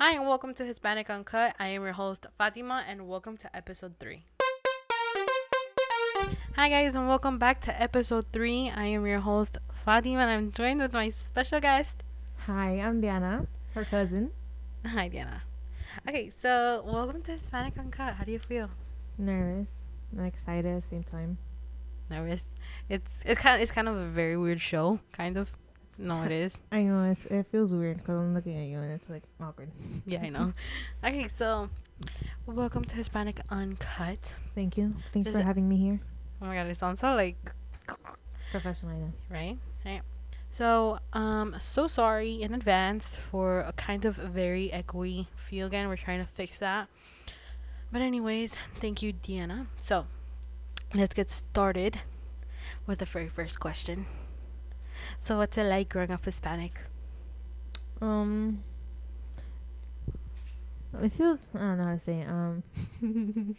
Hi, and welcome to Hispanic Uncut. I am your host, Fatima, and welcome to episode three. Hi, guys, and welcome back to episode three. I am your host, Fatima, and I'm joined with my special guest. Hi, I'm Diana, her cousin. Hi, Diana. Okay, so welcome to Hispanic Uncut. How do you feel? Nervous and excited at the same time. Nervous. It's it's kind of, it's kind of a very weird show, kind of. No, it is. I know it's, it feels weird because I'm looking at you and it's like awkward. Yeah, I know. okay, so welcome to Hispanic Uncut. Thank you. Thanks Does for having me here. Oh my god, it sounds so like Professional, know. right? Right. So, um, so sorry in advance for a kind of very echoey feel again. We're trying to fix that. But anyways, thank you, Deanna. So, let's get started with the very first question. So, what's it like growing up Hispanic? Um, it feels. I don't know how to say. It. Um,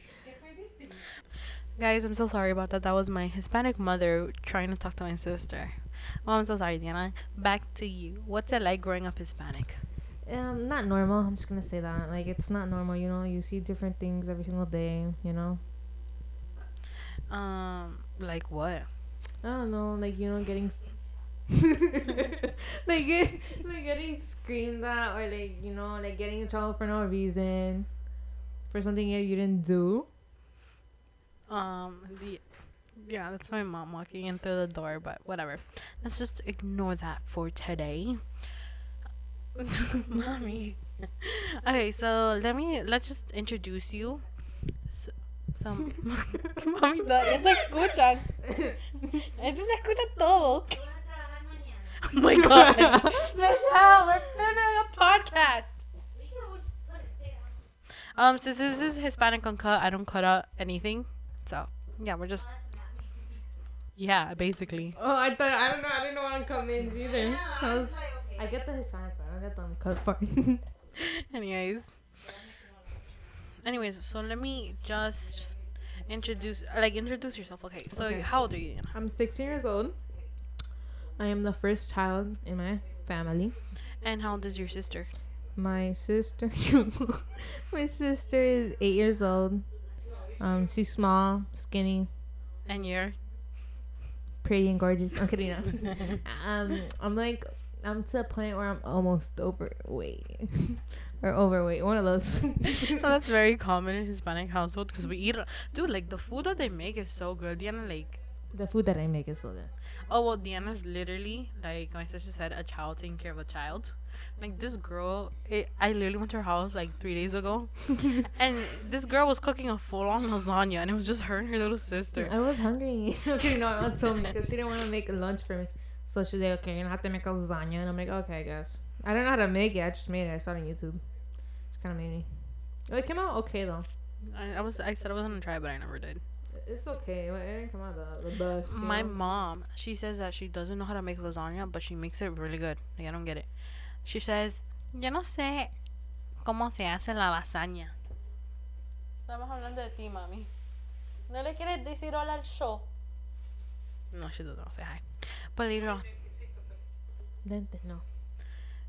Guys, I'm so sorry about that. That was my Hispanic mother trying to talk to my sister. Well, I'm so sorry, Diana. Back to you. What's it like growing up Hispanic? um, not normal. I'm just gonna say that. Like, it's not normal. You know, you see different things every single day. You know. Um, like what? I don't know, like you know, getting like get, like getting screamed at, or like you know, like getting in trouble for no reason, for something that you didn't do. Um, the yeah, that's my mom walking in through the door, but whatever. Let's just ignore that for today. Mommy. okay, so let me let's just introduce you. So, some Mami, no, ya te escuchan. Esto se escucha todo. Oh my god. Michelle, we're filming a podcast. Um, since this is Hispanic Uncut, I don't cut out anything. So, yeah, we're just. Yeah, basically. Oh, I thought I don't know. I didn't know what come in either. I was. I get the Hispanic part. I get the cut part. Anyways. Anyways, so let me just introduce, like, introduce yourself. Okay, so Okay. how old are you? I'm 16 years old. I am the first child in my family. And how old is your sister? My sister, my sister is eight years old. Um, she's small, skinny, And you're? pretty, and gorgeous. I'm kidding. No. um, I'm like, I'm to a point where I'm almost overweight or overweight. One of those. That's very common in Hispanic household because we eat. Dude, like, the food that they make is so good. Diana, like, the food that I make is so good. Oh well, Deanna's literally like my sister said, a child taking care of a child. Like this girl, it, I literally went to her house like three days ago, and this girl was cooking a full-on lasagna, and it was just her and her little sister. I was hungry. okay, no, aunt told me because she didn't want to make lunch for me. So she's like, okay, you're gonna have to make a lasagna. And I'm like, okay, I guess. I don't know how to make it. I just made it. I saw it on YouTube. It's kind of made me. It came out okay though. I, I was, I said I was gonna try, but I never did. It's okay. but It didn't come out the, the best. My know? mom, she says that she doesn't know how to make lasagna, but she makes it really good. Like I don't get it. She says, "Yo no sé cómo se hace la lasaña." Estamos hablando de ti, mami. ¿No le quieres decir hola al show? No, she doesn't want to say hi. But later on, Dente, no.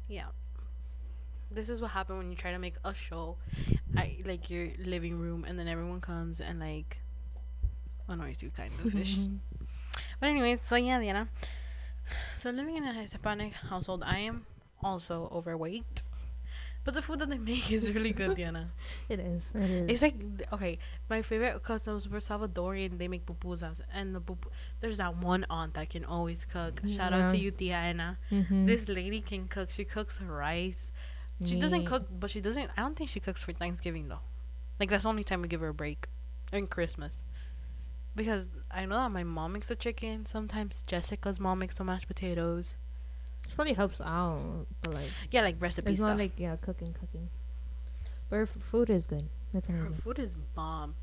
yeah. This is what happened when you try to make a show at like your living room, and then everyone comes and like annoys you, kind of ish. But anyways, so yeah, Diana. So living in a Hispanic household, I am also overweight. But the food that they make is really good, Diana. It is. It is. It's like okay, my favorite those were Salvadorian. They make pupusas, and the pupu- there's that one aunt that can always cook. Shout out to you, Tia Ana. Mhm. This lady can cook. She cooks rice. She doesn't cook, but she doesn't. I don't think she cooks for Thanksgiving though. Like that's the only time we give her a break, and Christmas. Because I know that my mom makes the chicken. Sometimes Jessica's mom makes the mashed potatoes. She probably helps out, but like Yeah, like recipe it's stuff. not like yeah, cooking, cooking. But her f- food is good. That's amazing. her food is bomb.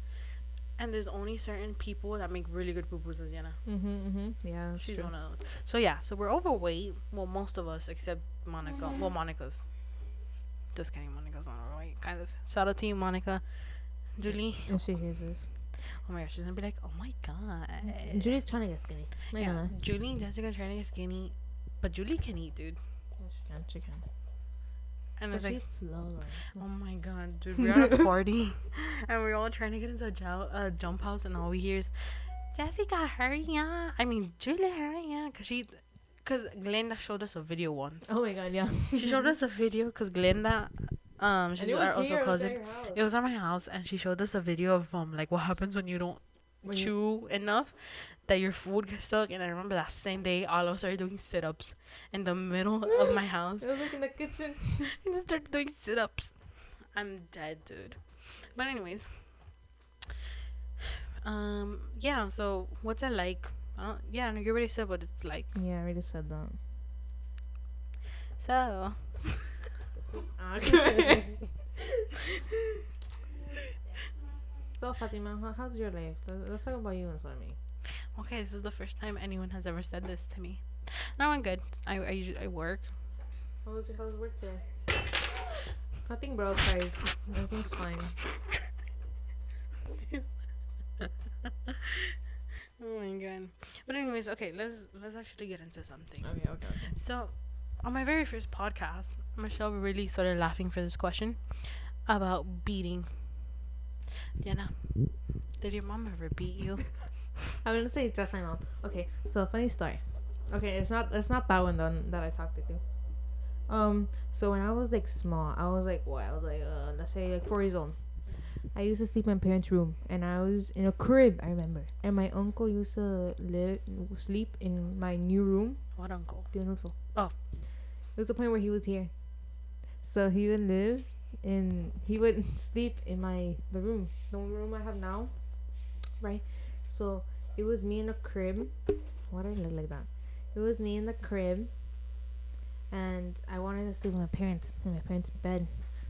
And there's only certain people that make really good pupusas, Yana. Mhm. Mhm. Yeah. She's true. one of those. So yeah, so we're overweight. Well, most of us except Monica. Well, Monica's. Just kidding. Monica's not overweight. Kind of. Shout out to you, Monica. Julie. And she hears this. Oh my gosh, she's gonna be like, oh my god. Julie's trying to get skinny. I know Yeah, that. Julie and Jessica trying to get skinny, but Julie can eat, dude. Yeah, she can. She can. and But it's like, slow. though. oh my god, dude, we're at a party, and we're all trying to get into a uh, jump house, and all we hear is, Jessica, hurry up! I mean, Julie, hurry up! Cause she, cause Glenda showed us a video once. Oh my god, yeah. She showed us a video, cause Glenda, um, she's it our was also here, it was at cousin. It was at my house, and she showed us a video of um like what happens when you don't When you- chew enough that your food gets stuck. And I remember that same day, all of us started doing sit ups in the middle of my house. It was like in the kitchen. I just started doing sit ups. I'm dead, dude. But anyways, um, yeah. So what's it like? I don't. Yeah, no, you already said what it's like. Yeah, I already said that. So Okay. so Fatima, how's your life? Let's, let's talk about you instead of me. okay, this is the first time anyone has ever said this to me. No, I'm good. I I usually I work. How was your how's work today? Nothing broke, guys. Everything's fine. Oh my god. But anyways, okay, let's let's actually get into something. Okay, okay, okay. So, on my very first podcast, Michelle really started laughing for this question about beating. Diana, did your mom ever beat you? I'm gonna say just my mom. Okay, so funny story. Okay, it's not it's not that one though that I talked to. Um, so when I was like small, I was like what? I was like uh, let's say like four years old. I used to sleep in my parents' room, and I was in a crib. I remember, and my uncle used to live sleep in my new room. What uncle? The neutral. Oh. It was the point where he was here, so he would live in he would sleep in my the room, the room I have now, right? So it was me in a crib. Why do I look like that? It was me in the crib, and I wanted to sleep with my parents in my parents' bed,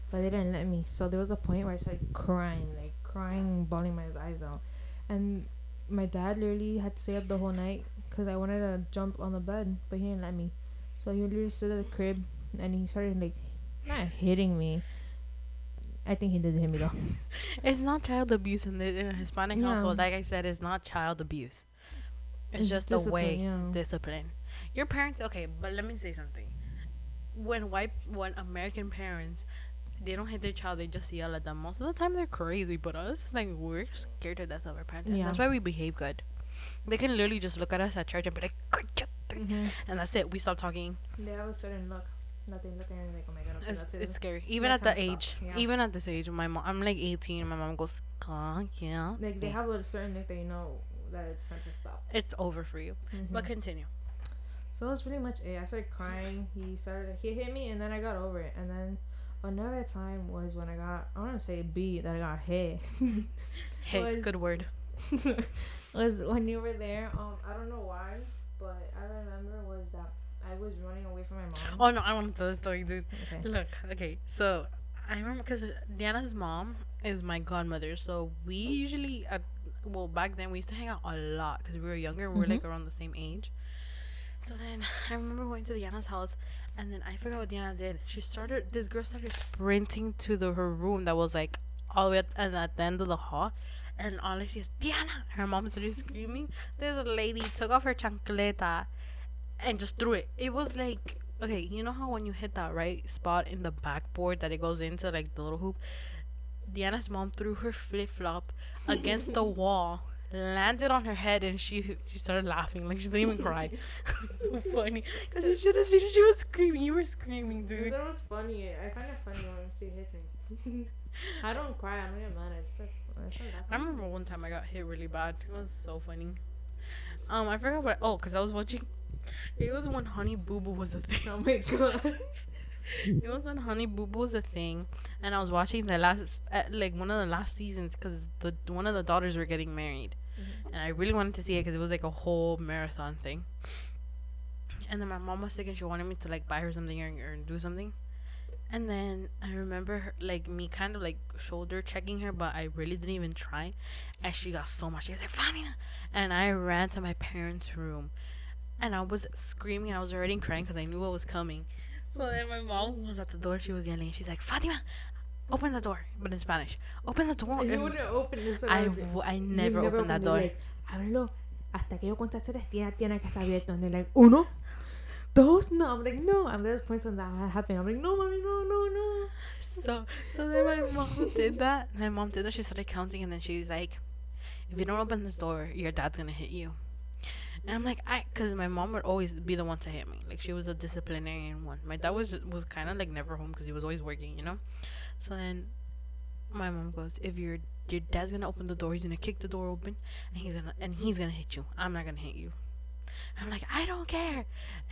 but they didn't let me. So there was a point where I started crying, like crying, bawling my eyes out, and my dad literally had to stay up the whole night because I wanted to jump on the bed, but he didn't let me. So he literally stood at the crib, and he started like not hitting me. I think he did hit me though. It's not child abuse in the in a Hispanic Yeah. household. Like I said, it's not child abuse. It's, It's just a way yeah. discipline. Your parents, okay, but let me say something. When white, when American parents, they don't hit their child, they just yell at them. Most of the time, they're crazy. But us, like, we're scared to death of our parents. Yeah. That's why we behave good. They can literally just look at us at church and be like, Mm-hmm. and that's it. We stop talking. They have a certain look. Nothing looking at me like, oh my god, okay, It's, it's scary. Even at the age. Yeah. even at this age, my mom, I'm like 18, my mom goes, "God, yeah." Like they have a certain that you know that it's time to stop. It's over for you. But Mhm. continue. So that's pretty much it. I started crying. He started. He hit me, and then I got over it. And then another time was when I got. I want to say beat that I got hit. Hey, Was- good word. was when you were there. Um, I don't know why, but I remember was that I was running away from my mom. Oh no, I want to tell the story, dude. Okay. Look, okay, so I remember because Diana's mom is my godmother, so we usually, uh, well, back then we used to hang out a lot because we were younger. And We were like around the same age. So then I remember going to Diana's house, and then I forgot what Diana did. She started. This girl started sprinting to the her room that was like all the way at, and at the end of the hall. And all I see is Diana. Her mom started screaming. This lady took off her chancleta and just threw it. It was like okay, you know how when you hit that right spot in the backboard that it goes into like the little hoop. Diana's mom threw her flip flop against the wall, landed on her head, and she she started laughing like she didn't even cry. so funny because you should have seen her. She was screaming. You were screaming, dude. That was funny. I find it funny when she hits me. I don't cry. I don't get mad. I just I I remember one time I got hit really bad. It was so funny. Um, I forgot what. Oh, cause I was watching. It was when Honey Boo Boo was a thing. Oh my god. It was when Honey Boo Boo was a thing, and I was watching the last, uh, like one of the last seasons, cause the one of the daughters were getting married, Mhm. and I really wanted to see it, cause it was like a whole marathon thing. And then my mom was sick, and she wanted me to like buy her something or, or do something. And then I remember her, like me kind of like shoulder checking her, but I really didn't even try. And she got so much. She was like, Fania. And I ran to my parents' room. And I was screaming. I was already crying because I knew what was coming. So then my mom was at the door. She was yelling. She's like, Fatima, open the door. But in Spanish, open the door. You wouldn't open it. I, w- I never opened that door. Like, Ábrelo. Hasta que yo tres, tiene, tiene que estar abierto. And they're like, uno, those no. I'm like no. I'm there's points on that happening. I'm like no, mommy, no, no, no. So so then my mom did that. My mom did that. She started counting, and then she's like, "If you don't open this door, your dad's gonna hit you." And I'm like, I, cause my mom would always be the one to hit me. Like she was a disciplinarian one. My dad was was kind of like never home because he was always working, you know. So then, my mom goes, "If your your dad's gonna open the door, he's gonna kick the door open, and he's gonna and he's gonna hit you. I'm not gonna hit you." I'm like, I don't care.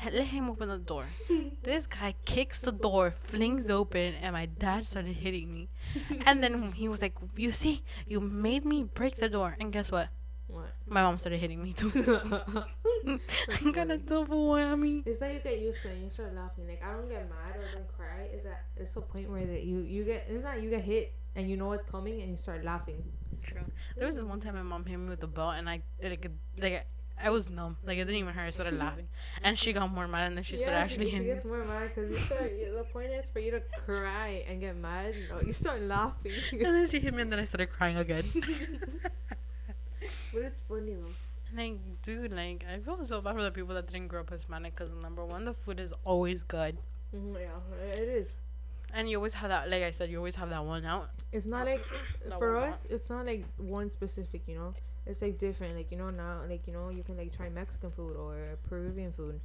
Let him open the door. this guy kicks the door, flings open, and my dad started hitting me. and then he was like, You see, you made me break the door. And guess what? What? My mom started hitting me too. I got a double whammy. It's that you get used to it and you start laughing. Like I don't get mad or don't cry. Is that it's a point where that you you get it's not you get hit and you know what's coming and you start laughing. True. There was this one time my mom hit me with a belt, and I like like I was numb. Like it didn't even hurt. I started laughing, and she got more mad, and then she started actually she, she hitting. me. gets more mad because you start. the point is for you to cry and get mad. No, you start laughing. And then she hit me, and then I started crying again. but it's funny though. like, dude, like I feel so bad for the people that didn't grow up Hispanic, because number one, the food is always good, Mm-hmm, yeah, it is. and you always have that. Like I said, you always have that one out. It's not like for us. It's not like one specific. You know, it's like different. Like you know now, like you know, you can like try Mexican food or Peruvian food,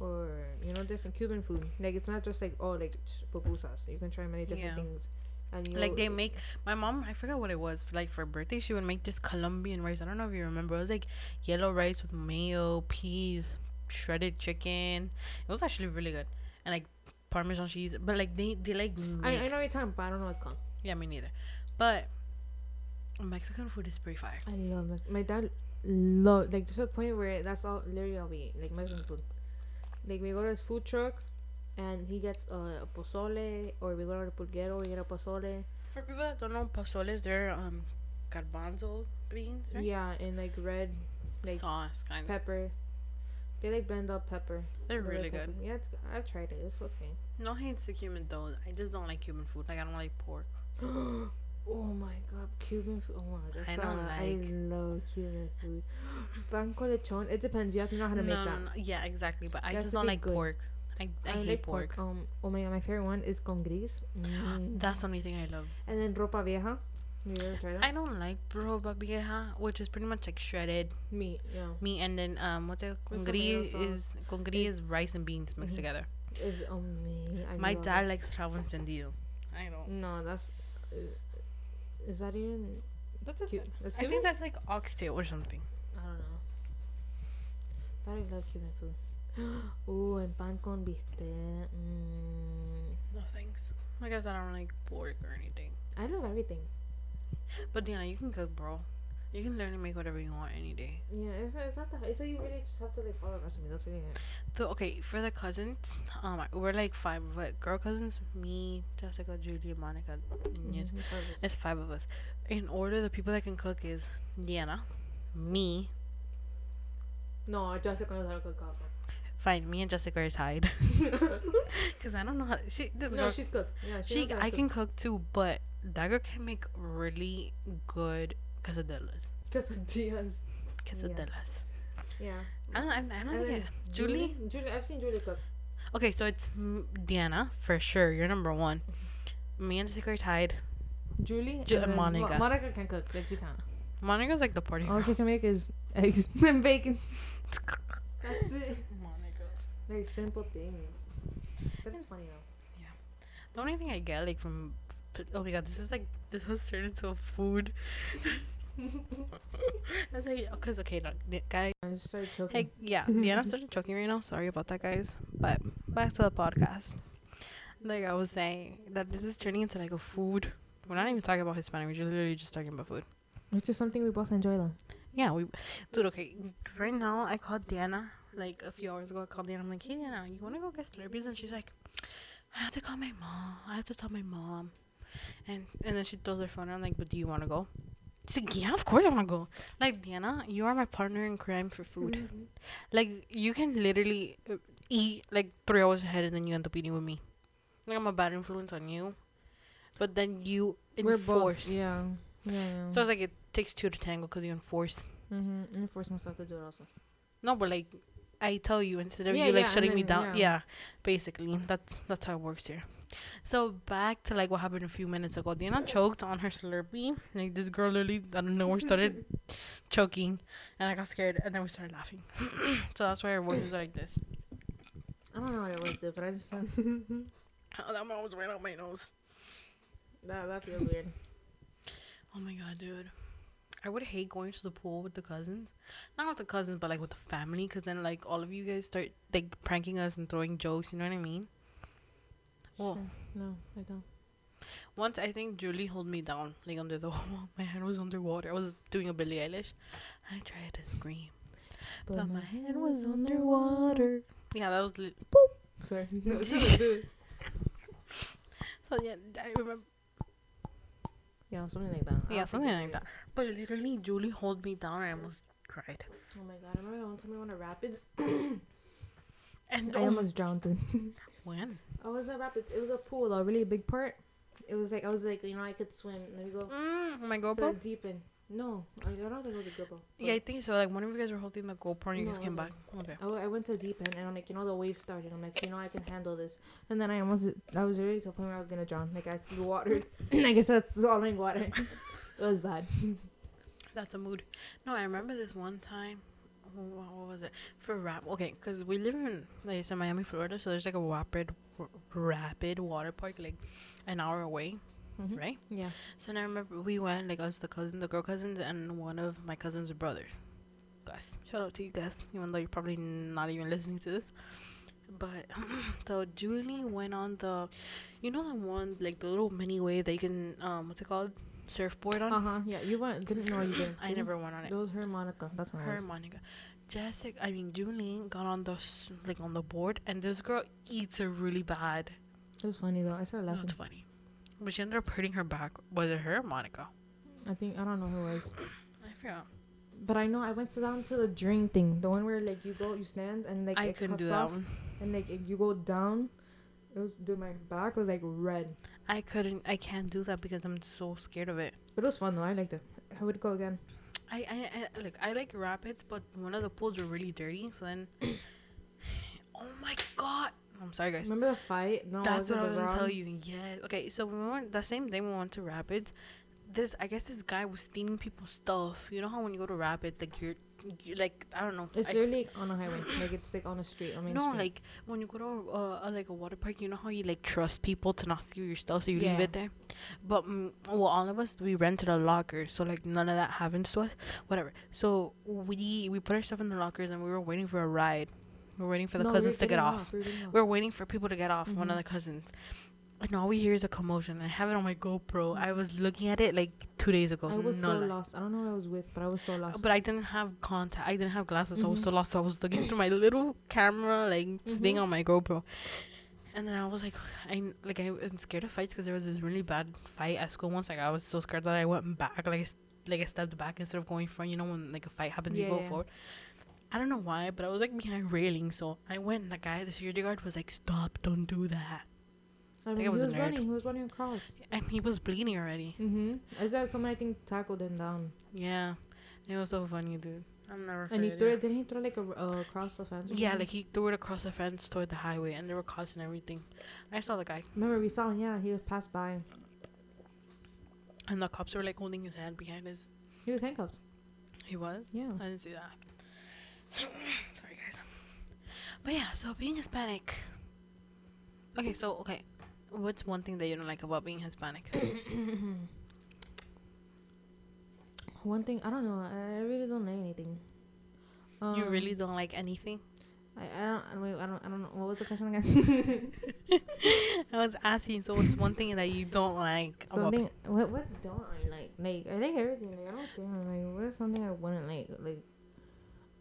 or you know, different Cuban food. Like it's not just like oh like pupusas. You can try many different Yeah. things. And you Like they make my mom. I forgot what it was. Like for birthday, she would make this Colombian rice. I don't know if you remember. It was like yellow rice with mayo, peas, shredded chicken. It was actually really good, and like Parmesan cheese. But like they they like I, make, I know what you're talking, but I don't know what's called. yeah me neither. But Mexican food is pretty fire. I love Mex- my dad. Love like to the point where that's all literally all we eat like Mexican food. Like we go to his food truck, and he gets uh, a pozole, or we go to the pulguero, we get a pozole. For people that don't know, pozoles they're um garbanzo beans, right? Yeah, and like red like Sauce kind of. pepper. They like blend up pepper. They're with really good. Yeah, it's, I've tried it. It's okay. No hates to Cuban though. I just don't like Cuban food. Like I don't like pork. oh my god, Cuban food. Oh my god, I don't not- I love Cuban food. Pan con lechon. It depends. You have to know how to no, make no, that. no, yeah, exactly. But I just don't like good. pork. I, I, hate like pork. Um. Oh my god, my favorite one is congri. Mm. That's the only thing I love. And then ropa vieja. You ever tried that? I don't like ropa vieja, which is pretty much like shredded Meat. Yeah. meat, and then um, what's it? Congri tomato is congri is rice and beans mixed Mhm. together. It's amazing. I My dad it. likes rabo encendido. I don't. No, that's. Uh, is that even? That's a Cu- thing. that's I think that's like oxtail or something. I don't know. But I love Cuban food. Ooh, and pan con bistec. Mm. No thanks. I guess I don't like pork or anything. I don't love everything. But Diana, you can cook, bro. You can literally make whatever you want any day. Yeah, it's not, it's not that. It's like you really just have to like follow a recipe. That's really it. So okay, for the cousins, um, we're like five, but girl cousins, me, Jessica, Julia, Monica, and yes, Mhm, it's five of us. In order, the people that can cook is Diana, me, No, Jessica knows how to cook also. fine, me and Jessica are tied, cause I don't know how. She this no, girl, she's good. Yeah, she. she, to I cook. can cook too, but that girl can make really good quesadillas. Quesadillas. Quesadillas. Yeah. I don't. I, I don't And think then it, Julie. Julie, I've seen Julie cook. Okay, so it's M- Diana for sure. You're number one. Me and Jessica are tied. Julie. Ju- and then Mo- Monica. Monica can cook. Like she can. Monica's like the party All girl. she can make is eggs and bacon. That's it. Monica. Like simple things. But it's funny though. Yeah. The only thing I get like from oh my god, this is like this has turned into a food. I was like, cause okay, look, the. I started choking. Hey, yeah, Diana started choking right now. Sorry about that, guys. But back to the podcast. Like I was saying, that this is turning into like a food. We're not even talking about Hispanic. We're just literally just talking about food. Which is something we both enjoy though. Yeah, we, dude. Okay, right now I called Diana like a few hours ago. I called Diana. I'm like, hey Diana, you wanna go get Slurpees? And she's like, I have to call my mom. I have to tell my mom. And and then she throws her phone. I'm like, but do you wanna go? She's like, yeah, of course I wanna go. Like Diana, you are my partner in crime for food. Mm-hmm. Like you can literally uh, eat like three hours ahead, and then you end up eating with me. Like I'm a bad influence on you, but then you We're enforce. both. Yeah. Yeah. yeah. So it's like it takes two to tango because you enforce. mm-hmm. And force myself to do it also. No, but like I tell you instead of Yeah, you like yeah, shutting me down. yeah. Yeah. basically that's that's how it works here. So back to like what happened a few minutes ago. Dina choked on her Slurpee. Like this girl literally out of nowhere started choking, and I got scared, and then we started laughing. so that's why our voices are like this. I don't know what it was, dude, but I just Oh, that one was right out my nose. that that feels weird. Oh my god, dude. I would hate going to the pool with the cousins. Not with the cousins, but like with the family, because then like all of you guys start like pranking us and throwing jokes. You know what I mean? Oh. Well, Sure. No, I don't. once I think Julie held me down, like under the wall. My hand was underwater. I was doing a Billie Eilish. I tried to scream, but, my hand was underwater. Yeah, that was. Li- Sorry. so yeah, I remember. yeah, something like that. Yeah, something like that. But literally, Julie held me down, and I almost cried. Oh my god! I remember that one time we went to Rapids. And I oh, almost drowned. When? I was at Rapids. It was a pool, though, a really big part. It was like I was like, you know, I could swim. Let me go Mm, my to GoPro. the deep end. No, I don't think it was a GoPro. Yeah, I think so. Like one of you guys were holding the GoPro and you No, guys came back. Okay. I, w- I went to deep end and I'm like, you know, the wave started. I'm like, you know, I can handle this. And then I almost, I was really to the point where I was gonna drown. Like I was water. I guess that's swallowing water. it was bad. That's a mood. No, I remember this one time. Wh- What, was it for rap? Okay, because we live in like it's in Miami, Florida, so there's like a rapid, r- rapid water park like an hour away, Mhm. right? Yeah. So then I remember we went like us, the cousin, the girl cousins, and one of my cousin's brothers. Guys, shout out to you guys, even though you're probably not even listening to this. But so Julie went on the, you know the one like the little mini wave that you can um what's it called surfboard on. It? Uh huh. Yeah. You went. Didn't know you did. I never went on it. It was her Monica. That's what Her. Monica, Jessica. I mean Julie got on the like on the board, and this girl eats it really bad. It was funny though. I started laughing. That's funny. But she ended up hurting her back. Was it her, or Monica? I think I don't know who it was, I forgot. but I know I went to down to the drain thing, the one where like you go, you stand and like I it couldn't do that off, one. and like you go down. It was dude, my back was like red, I couldn't. I can't do that because I'm so scared of it. it was fun though. I liked it. I would go again. I, I, I like I like rapids, but one of the pools were really dirty. So then, oh my god! I'm sorry, guys. Remember the fight? No, That's what I was gonna tell you. Yes. Okay, so we went the same day we went to Rapids. This I guess this guy was stealing people's stuff. You know how when you go to Rapids, like you're, you like I don't know. It's I- literally on a highway. like it's like on a street. I mean, no, like when you go to uh, uh, like a water park, you know how you like trust people to not steal your stuff, so you leave it there. But mm, well, all of us we rented a locker, so like none of that happens to us. Whatever. So we we put our stuff in the lockers and we were waiting for a ride. We were waiting for the cousins to get off. Were off. We are waiting for people to get off. One of Mhm. the cousins. And all we hear is a commotion. I have it on my GoPro. I was looking at it like two days ago. I was no so lie. lost. I don't know who I was with, but I was so lost. But I didn't have contact. I didn't have glasses. So I was so lost. So I was looking through my little camera, like thing Mhm. on my GoPro. And then I was like, I like I, am scared of fights because there was this really bad fight at school once. Like I was so scared that I went back, like I, like I stepped back instead of going front. You know when like a fight happens, you go yeah. forward. I don't know why, but I was like behind railing, so I went. And the guy, the security guard, was like, "Stop! Don't do that!" I think mean, I he was a was running. He was running across. And he was bleeding already. Mm-hmm. Is that somebody I think tackled him down? Yeah, it was so funny, dude. I'm never. And he threw it. it. Didn't he throw like a uh, across the fence? Yeah, something? like he threw it across the fence toward the highway, and there were cops and everything. I saw the guy, Remember we saw him? Yeah, he was passed by. and the cops were like holding his hand behind his. He was handcuffed. He was. Yeah. I didn't see that. Sorry, guys. But yeah, so being Hispanic. Okay, so okay, what's one thing that you don't like about being Hispanic? One thing I don't know. I really don't like anything. you Um, really don't like anything. I, I don't. I don't. I don't. I don't know. What was the question again? I was asking, so what's one thing that you don't like about? something. What? What don't I like? Like I like everything. Like I don't care. Like what's something I wouldn't like? Like.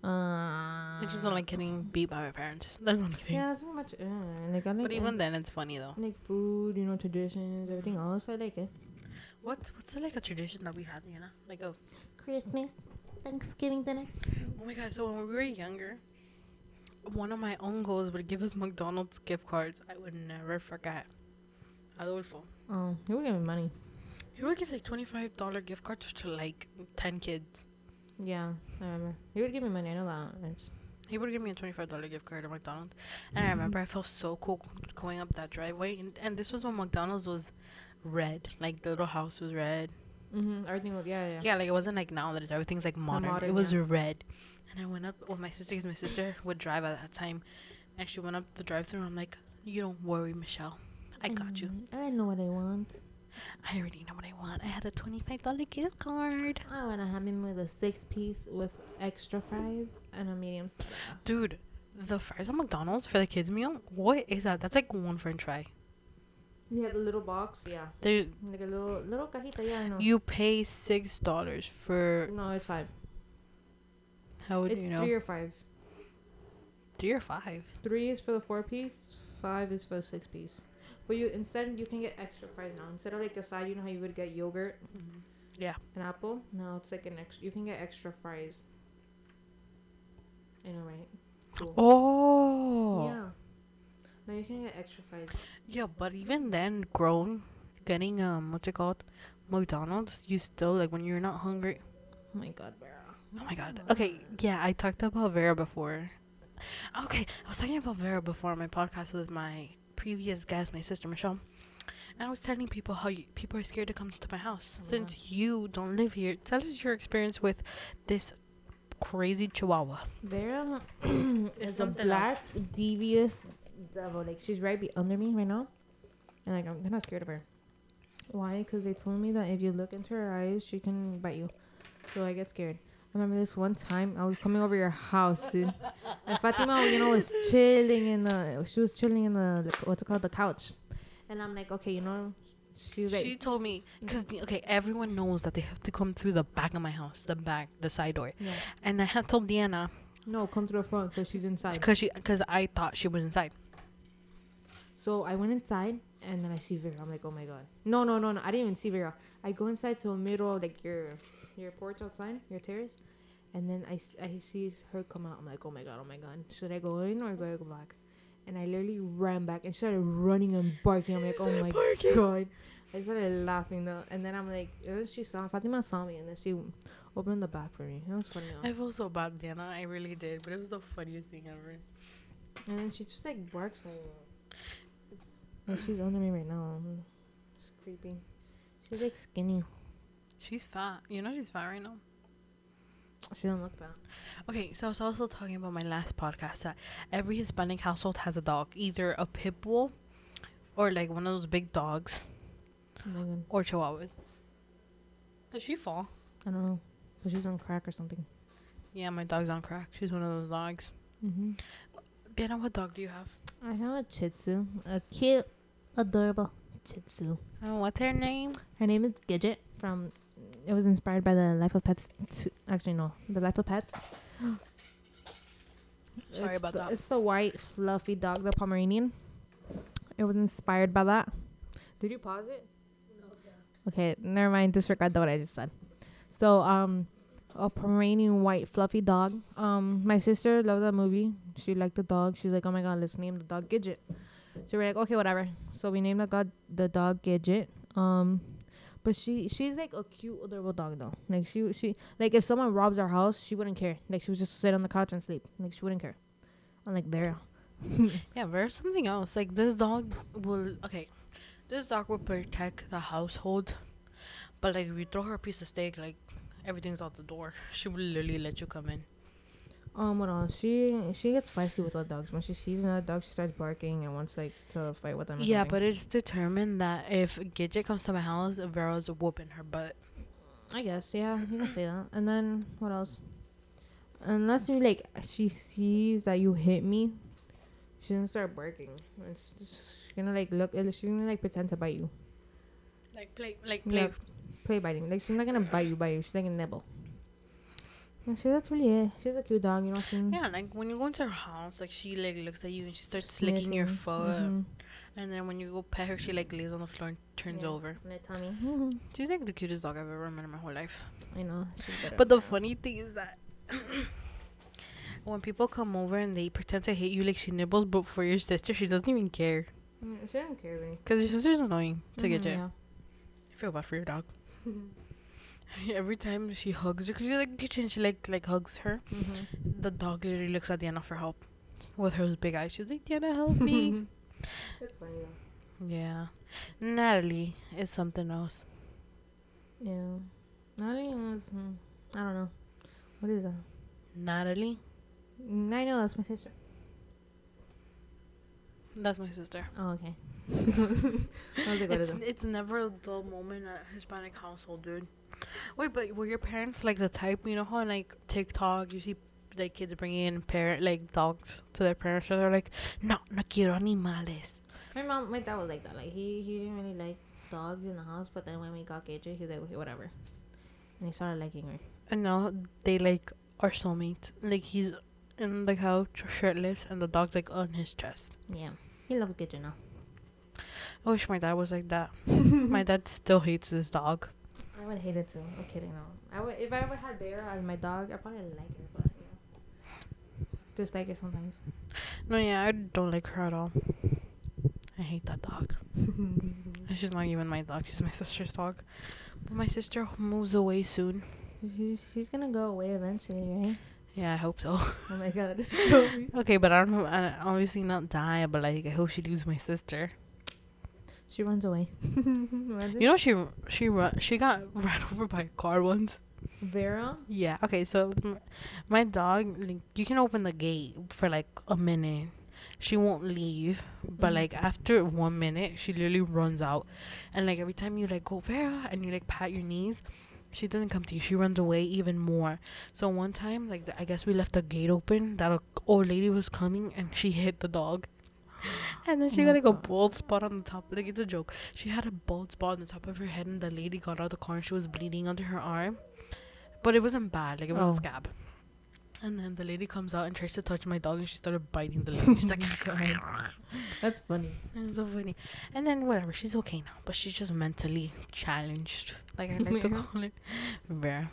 Uh, I just don't like getting beat by my parents. That's the only thing. Yeah, that's pretty much. Uh, like I like. but uh, even then, it's funny though. like food, you know, traditions, everything else. I like it. What's what's like a tradition that we had, you know? Like a Christmas, Thanksgiving dinner. oh my god! So when we were younger, one of my uncles would give us McDonald's gift cards. I would never forget. Adolfo. Oh, he would give me money. He would give like twenty five dollar gift cards to like ten kids. Yeah, I remember. He would give me money. I know that. It's, He would give me a twenty-five dollar gift card at McDonald's, and I remember I felt so cool going up that driveway. And, and this was when McDonald's was red, like the little house was red. Mm-hmm. Everything was yeah, yeah. Yeah, like it wasn't like now that it's, everything's like modern. modern, it was yeah. red, and I went up with my sister. 'cause my sister would drive at that time, and she went up the drive-through. I'm like, "You don't worry, Michelle. I got you. Mm, I know what I want. I already know what I want. I had a twenty-five dollar gift card, oh, I want to have him with a six piece with extra fries and a medium soda. dude." The fries at McDonald's for the kids meal. What is that? That's like one French fry. Yeah, the little box. Yeah, There's like a little little cajita. Yeah, I know. you pay six dollars for no, it's five. how would It's you know three or five. three or five. Three is for the four piece. Five is for the six piece. But you instead you can get extra fries now. Instead of like a side, you know how you would get yogurt, Yeah. an apple. No, it's like an extra. You can get extra fries. I know, right? Cool. Oh. Yeah. Now you can get extra fries. Yeah, but even then, grown, getting um, what's it called, McDonald's, you still like when you're not hungry. Oh my god, Vera. Oh my god. Okay, yeah, I talked about Vera before. Okay, I was talking about Vera before my podcast with my previous guest, my sister Michelle, and I was telling people how you, people are scared to come to my house Oh, since you don't live here. Tell us your experience with this crazy Chihuahua. Vera is a something black, devious devil. Like she's right be under me right now, and like I'm kind of scared of her. Why? Because they told me that if you look into her eyes, she can bite you. So I get scared. I remember this one time I was coming over your house, dude, and Fatima, you know, was chilling in the. She was chilling in the what's it called, the couch, and I'm like, okay, you know, she's like, she told me because okay, everyone knows that they have to come through the back of my house, the back, the side door, yeah. and I had told Deanna no, come through the front because she's inside. because she because I thought she was inside. So I went inside and then I see Vera. I'm like, oh my god. No, no, no, no. I didn't even see Vera. I go inside to a middle, like your your porch outside, your terrace, and then I, I see her come out. I'm like, oh my god, oh my god. Should I go in or go I go back? And I literally ran back and started running and barking. I'm like, oh my god. I started laughing though, and then I'm like, and then she saw Fatima saw me, and then she opened the back for me. It was funny. though. I felt so bad, Deanna. I really did, but it was the funniest thing ever. And then she just like barks like, like she's under me right now. It's creepy. She's like skinny. She's fat. You know she's fat right now. She don't look bad. Okay, so I was also talking about my last podcast that every Hispanic household has a dog, either a pit bull, or like one of those big dogs, Oh or chihuahuas. Did she fall? I don't know. But she's on crack or something. Yeah, my dog's on crack. She's one of those dogs. Mm-hmm. Deanna, what dog do you have? I have a Shih Tzu. A cute, adorable Shih Tzu. Oh, what's her name? Her name is Gidget from. It was inspired by the Life of Pets. Two, actually, no, the Life of Pets. Sorry It's about the- that. It's the white fluffy dog, the Pomeranian. It was inspired by that. Did you pause it? Okay, never mind. Disregard what I just said. So, um, a Pomeranian white fluffy dog. Um, my sister loved that movie. She liked the dog. She's like, oh my god, let's name the dog Gidget. So we're like, okay, whatever. So we named the god the dog Gidget. Um, but she she's like a cute, adorable dog though. Like she she like if someone robs our house, she wouldn't care. Like she would just sit on the couch and sleep. Like she wouldn't care. Unlike Vera. Yeah, there's something else. Like this dog will okay, this dog will protect the household, but like if you throw her a piece of steak, like everything's out the door. She will literally let you come in. Um, what else? She she gets feisty with other dogs. When she sees another dog, she starts barking and wants like to fight with them. Yeah, something. but it's determined that if Gidget comes to my house, Vera's whooping her butt. I guess yeah, you can say that. And then what else? Unless you like, she sees that you hit me, she's gonna start barking. She's gonna like look. She's gonna like pretend to bite you. Like play, like Yeah. play. Play biting. Like she's not gonna bite you, bite you. She's like a nibble. And so that's really it. She's a cute dog, you know. She Yeah, like when you go into her house, like she like looks at you and she starts licking your foot, Mhm. and then when you go pet her, she like lays on the floor and turns Yeah. over. And tummy. Mhm. She's like the cutest dog I've ever met in my whole life. I know. She's But the funny thing is that when people come over and they pretend to hate you like she nibbles, but for your sister, she doesn't even care. Mm, she doesn't care really. Because your sister's annoying to get Mhm, you. yeah. I feel bad for your dog. Every time she hugs her, cause she's like kitchen, she like like hugs her. Mm-hmm. The dog literally looks at Diana for help, with her big eyes. She's like, Diana, help me. That's funny though. yeah, Natalie is something else. Yeah. I don't know. hmm, I don't know. What is that? Natalie, I know that's my sister. that's my sister. Oh, okay. Like, It's it's never a dull moment at Hispanic household, dude. Wait, but were your parents like the type you know how on, like TikTok you see like kids bringing in parent like dogs to their parents and they're like, no, no quiero animales. My mom, my dad was like that. Like he, he didn't really like dogs in the house, but then when we got KJ, he was like, okay, whatever, and he started liking her. And now they like are soulmates. Like he's in the couch shirtless and the dog's like on his chest. Yeah, he loves KJ now. I wish my dad was like that. my dad still hates this dog. I would hate it too. I'm kidding though. I would if I ever had Bear as my dog, I probably like her, but you know, dislike her sometimes. No, yeah, I don't like her at all. I hate that dog. She's not even my dog. She's my sister's dog. But my sister moves away soon. She's she's gonna go away eventually, right? Yeah, I hope so. Oh my god, this is so. okay, but I don't. Know. I obviously not die. But like, I hope she leaves my sister. She runs away. You know, she she run, she got ran over by a car once. Vera. Yeah. Okay. So my dog, like, you can open the gate for like a minute. She won't leave, but Mhm. like after one minute, she literally runs out, and like every time you like go Vera and you like pat your knees, she doesn't come to you. She runs away even more. So one time, like I guess we left the gate open. That a old lady was coming and she hit the dog. And then she Oh got like a bald spot on the top. Like it's a joke. She had a bald spot on the top of her head, and the lady got out of the car and she was bleeding under her arm. But it wasn't bad. Like it was Oh. a scab. And then the lady comes out and tries to touch my dog, and she started biting the lady. She's like, That's funny. it's so funny. And then whatever, she's okay now, but she's just mentally challenged, like I like to call it. Bear.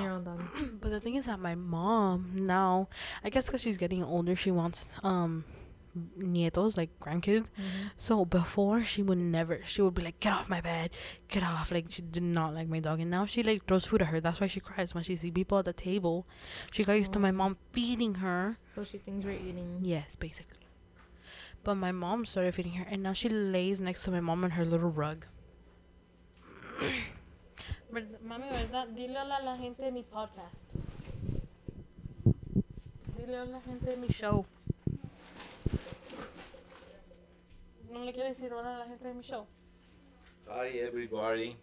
Your own dog. But the thing is that my mom now, I guess because she's getting older, she wants um nietos like grandkids. Mhm. So before she would never, she would be like, "Get off my bed, get off!" Like she did not like my dog, and now she like throws food at her. That's why she cries when she sees people at the table. She got used to my Oh. mom feeding her. So she thinks we're eating. Yes, basically. But my mom started feeding her, and now she lays next to my mom on her little rug. Mami, ¿verdad? Dile a la, la gente mi podcast. Dile a la gente mi show. ¿No le quieres decir hola a la gente de mi show? Hi everybody.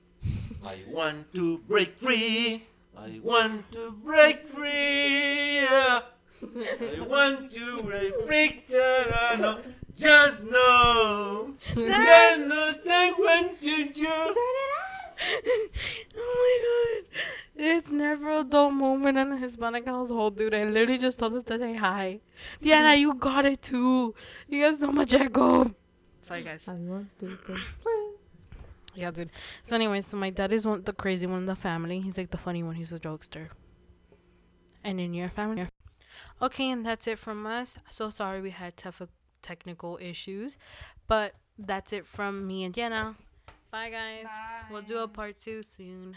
I want to break free. I want to break free. Yeah. I want to break free. Ya no, ya no, ya no te want to do. Turn it up! oh my god. It's never a dull moment in a Hispanic household, dude. I literally just told us to say hi. Diana, you got it too. You got so much echo. Sorry, guys. I want to break Yeah, dude. So, anyways, so my dad is one the crazy one in the family. He's like the funny one. He's a jokester. And in your family. Okay, and that's it from us. So sorry we had tough uh, technical issues, but that's it from me and Jenna. Bye, guys. We'll do a part two soon.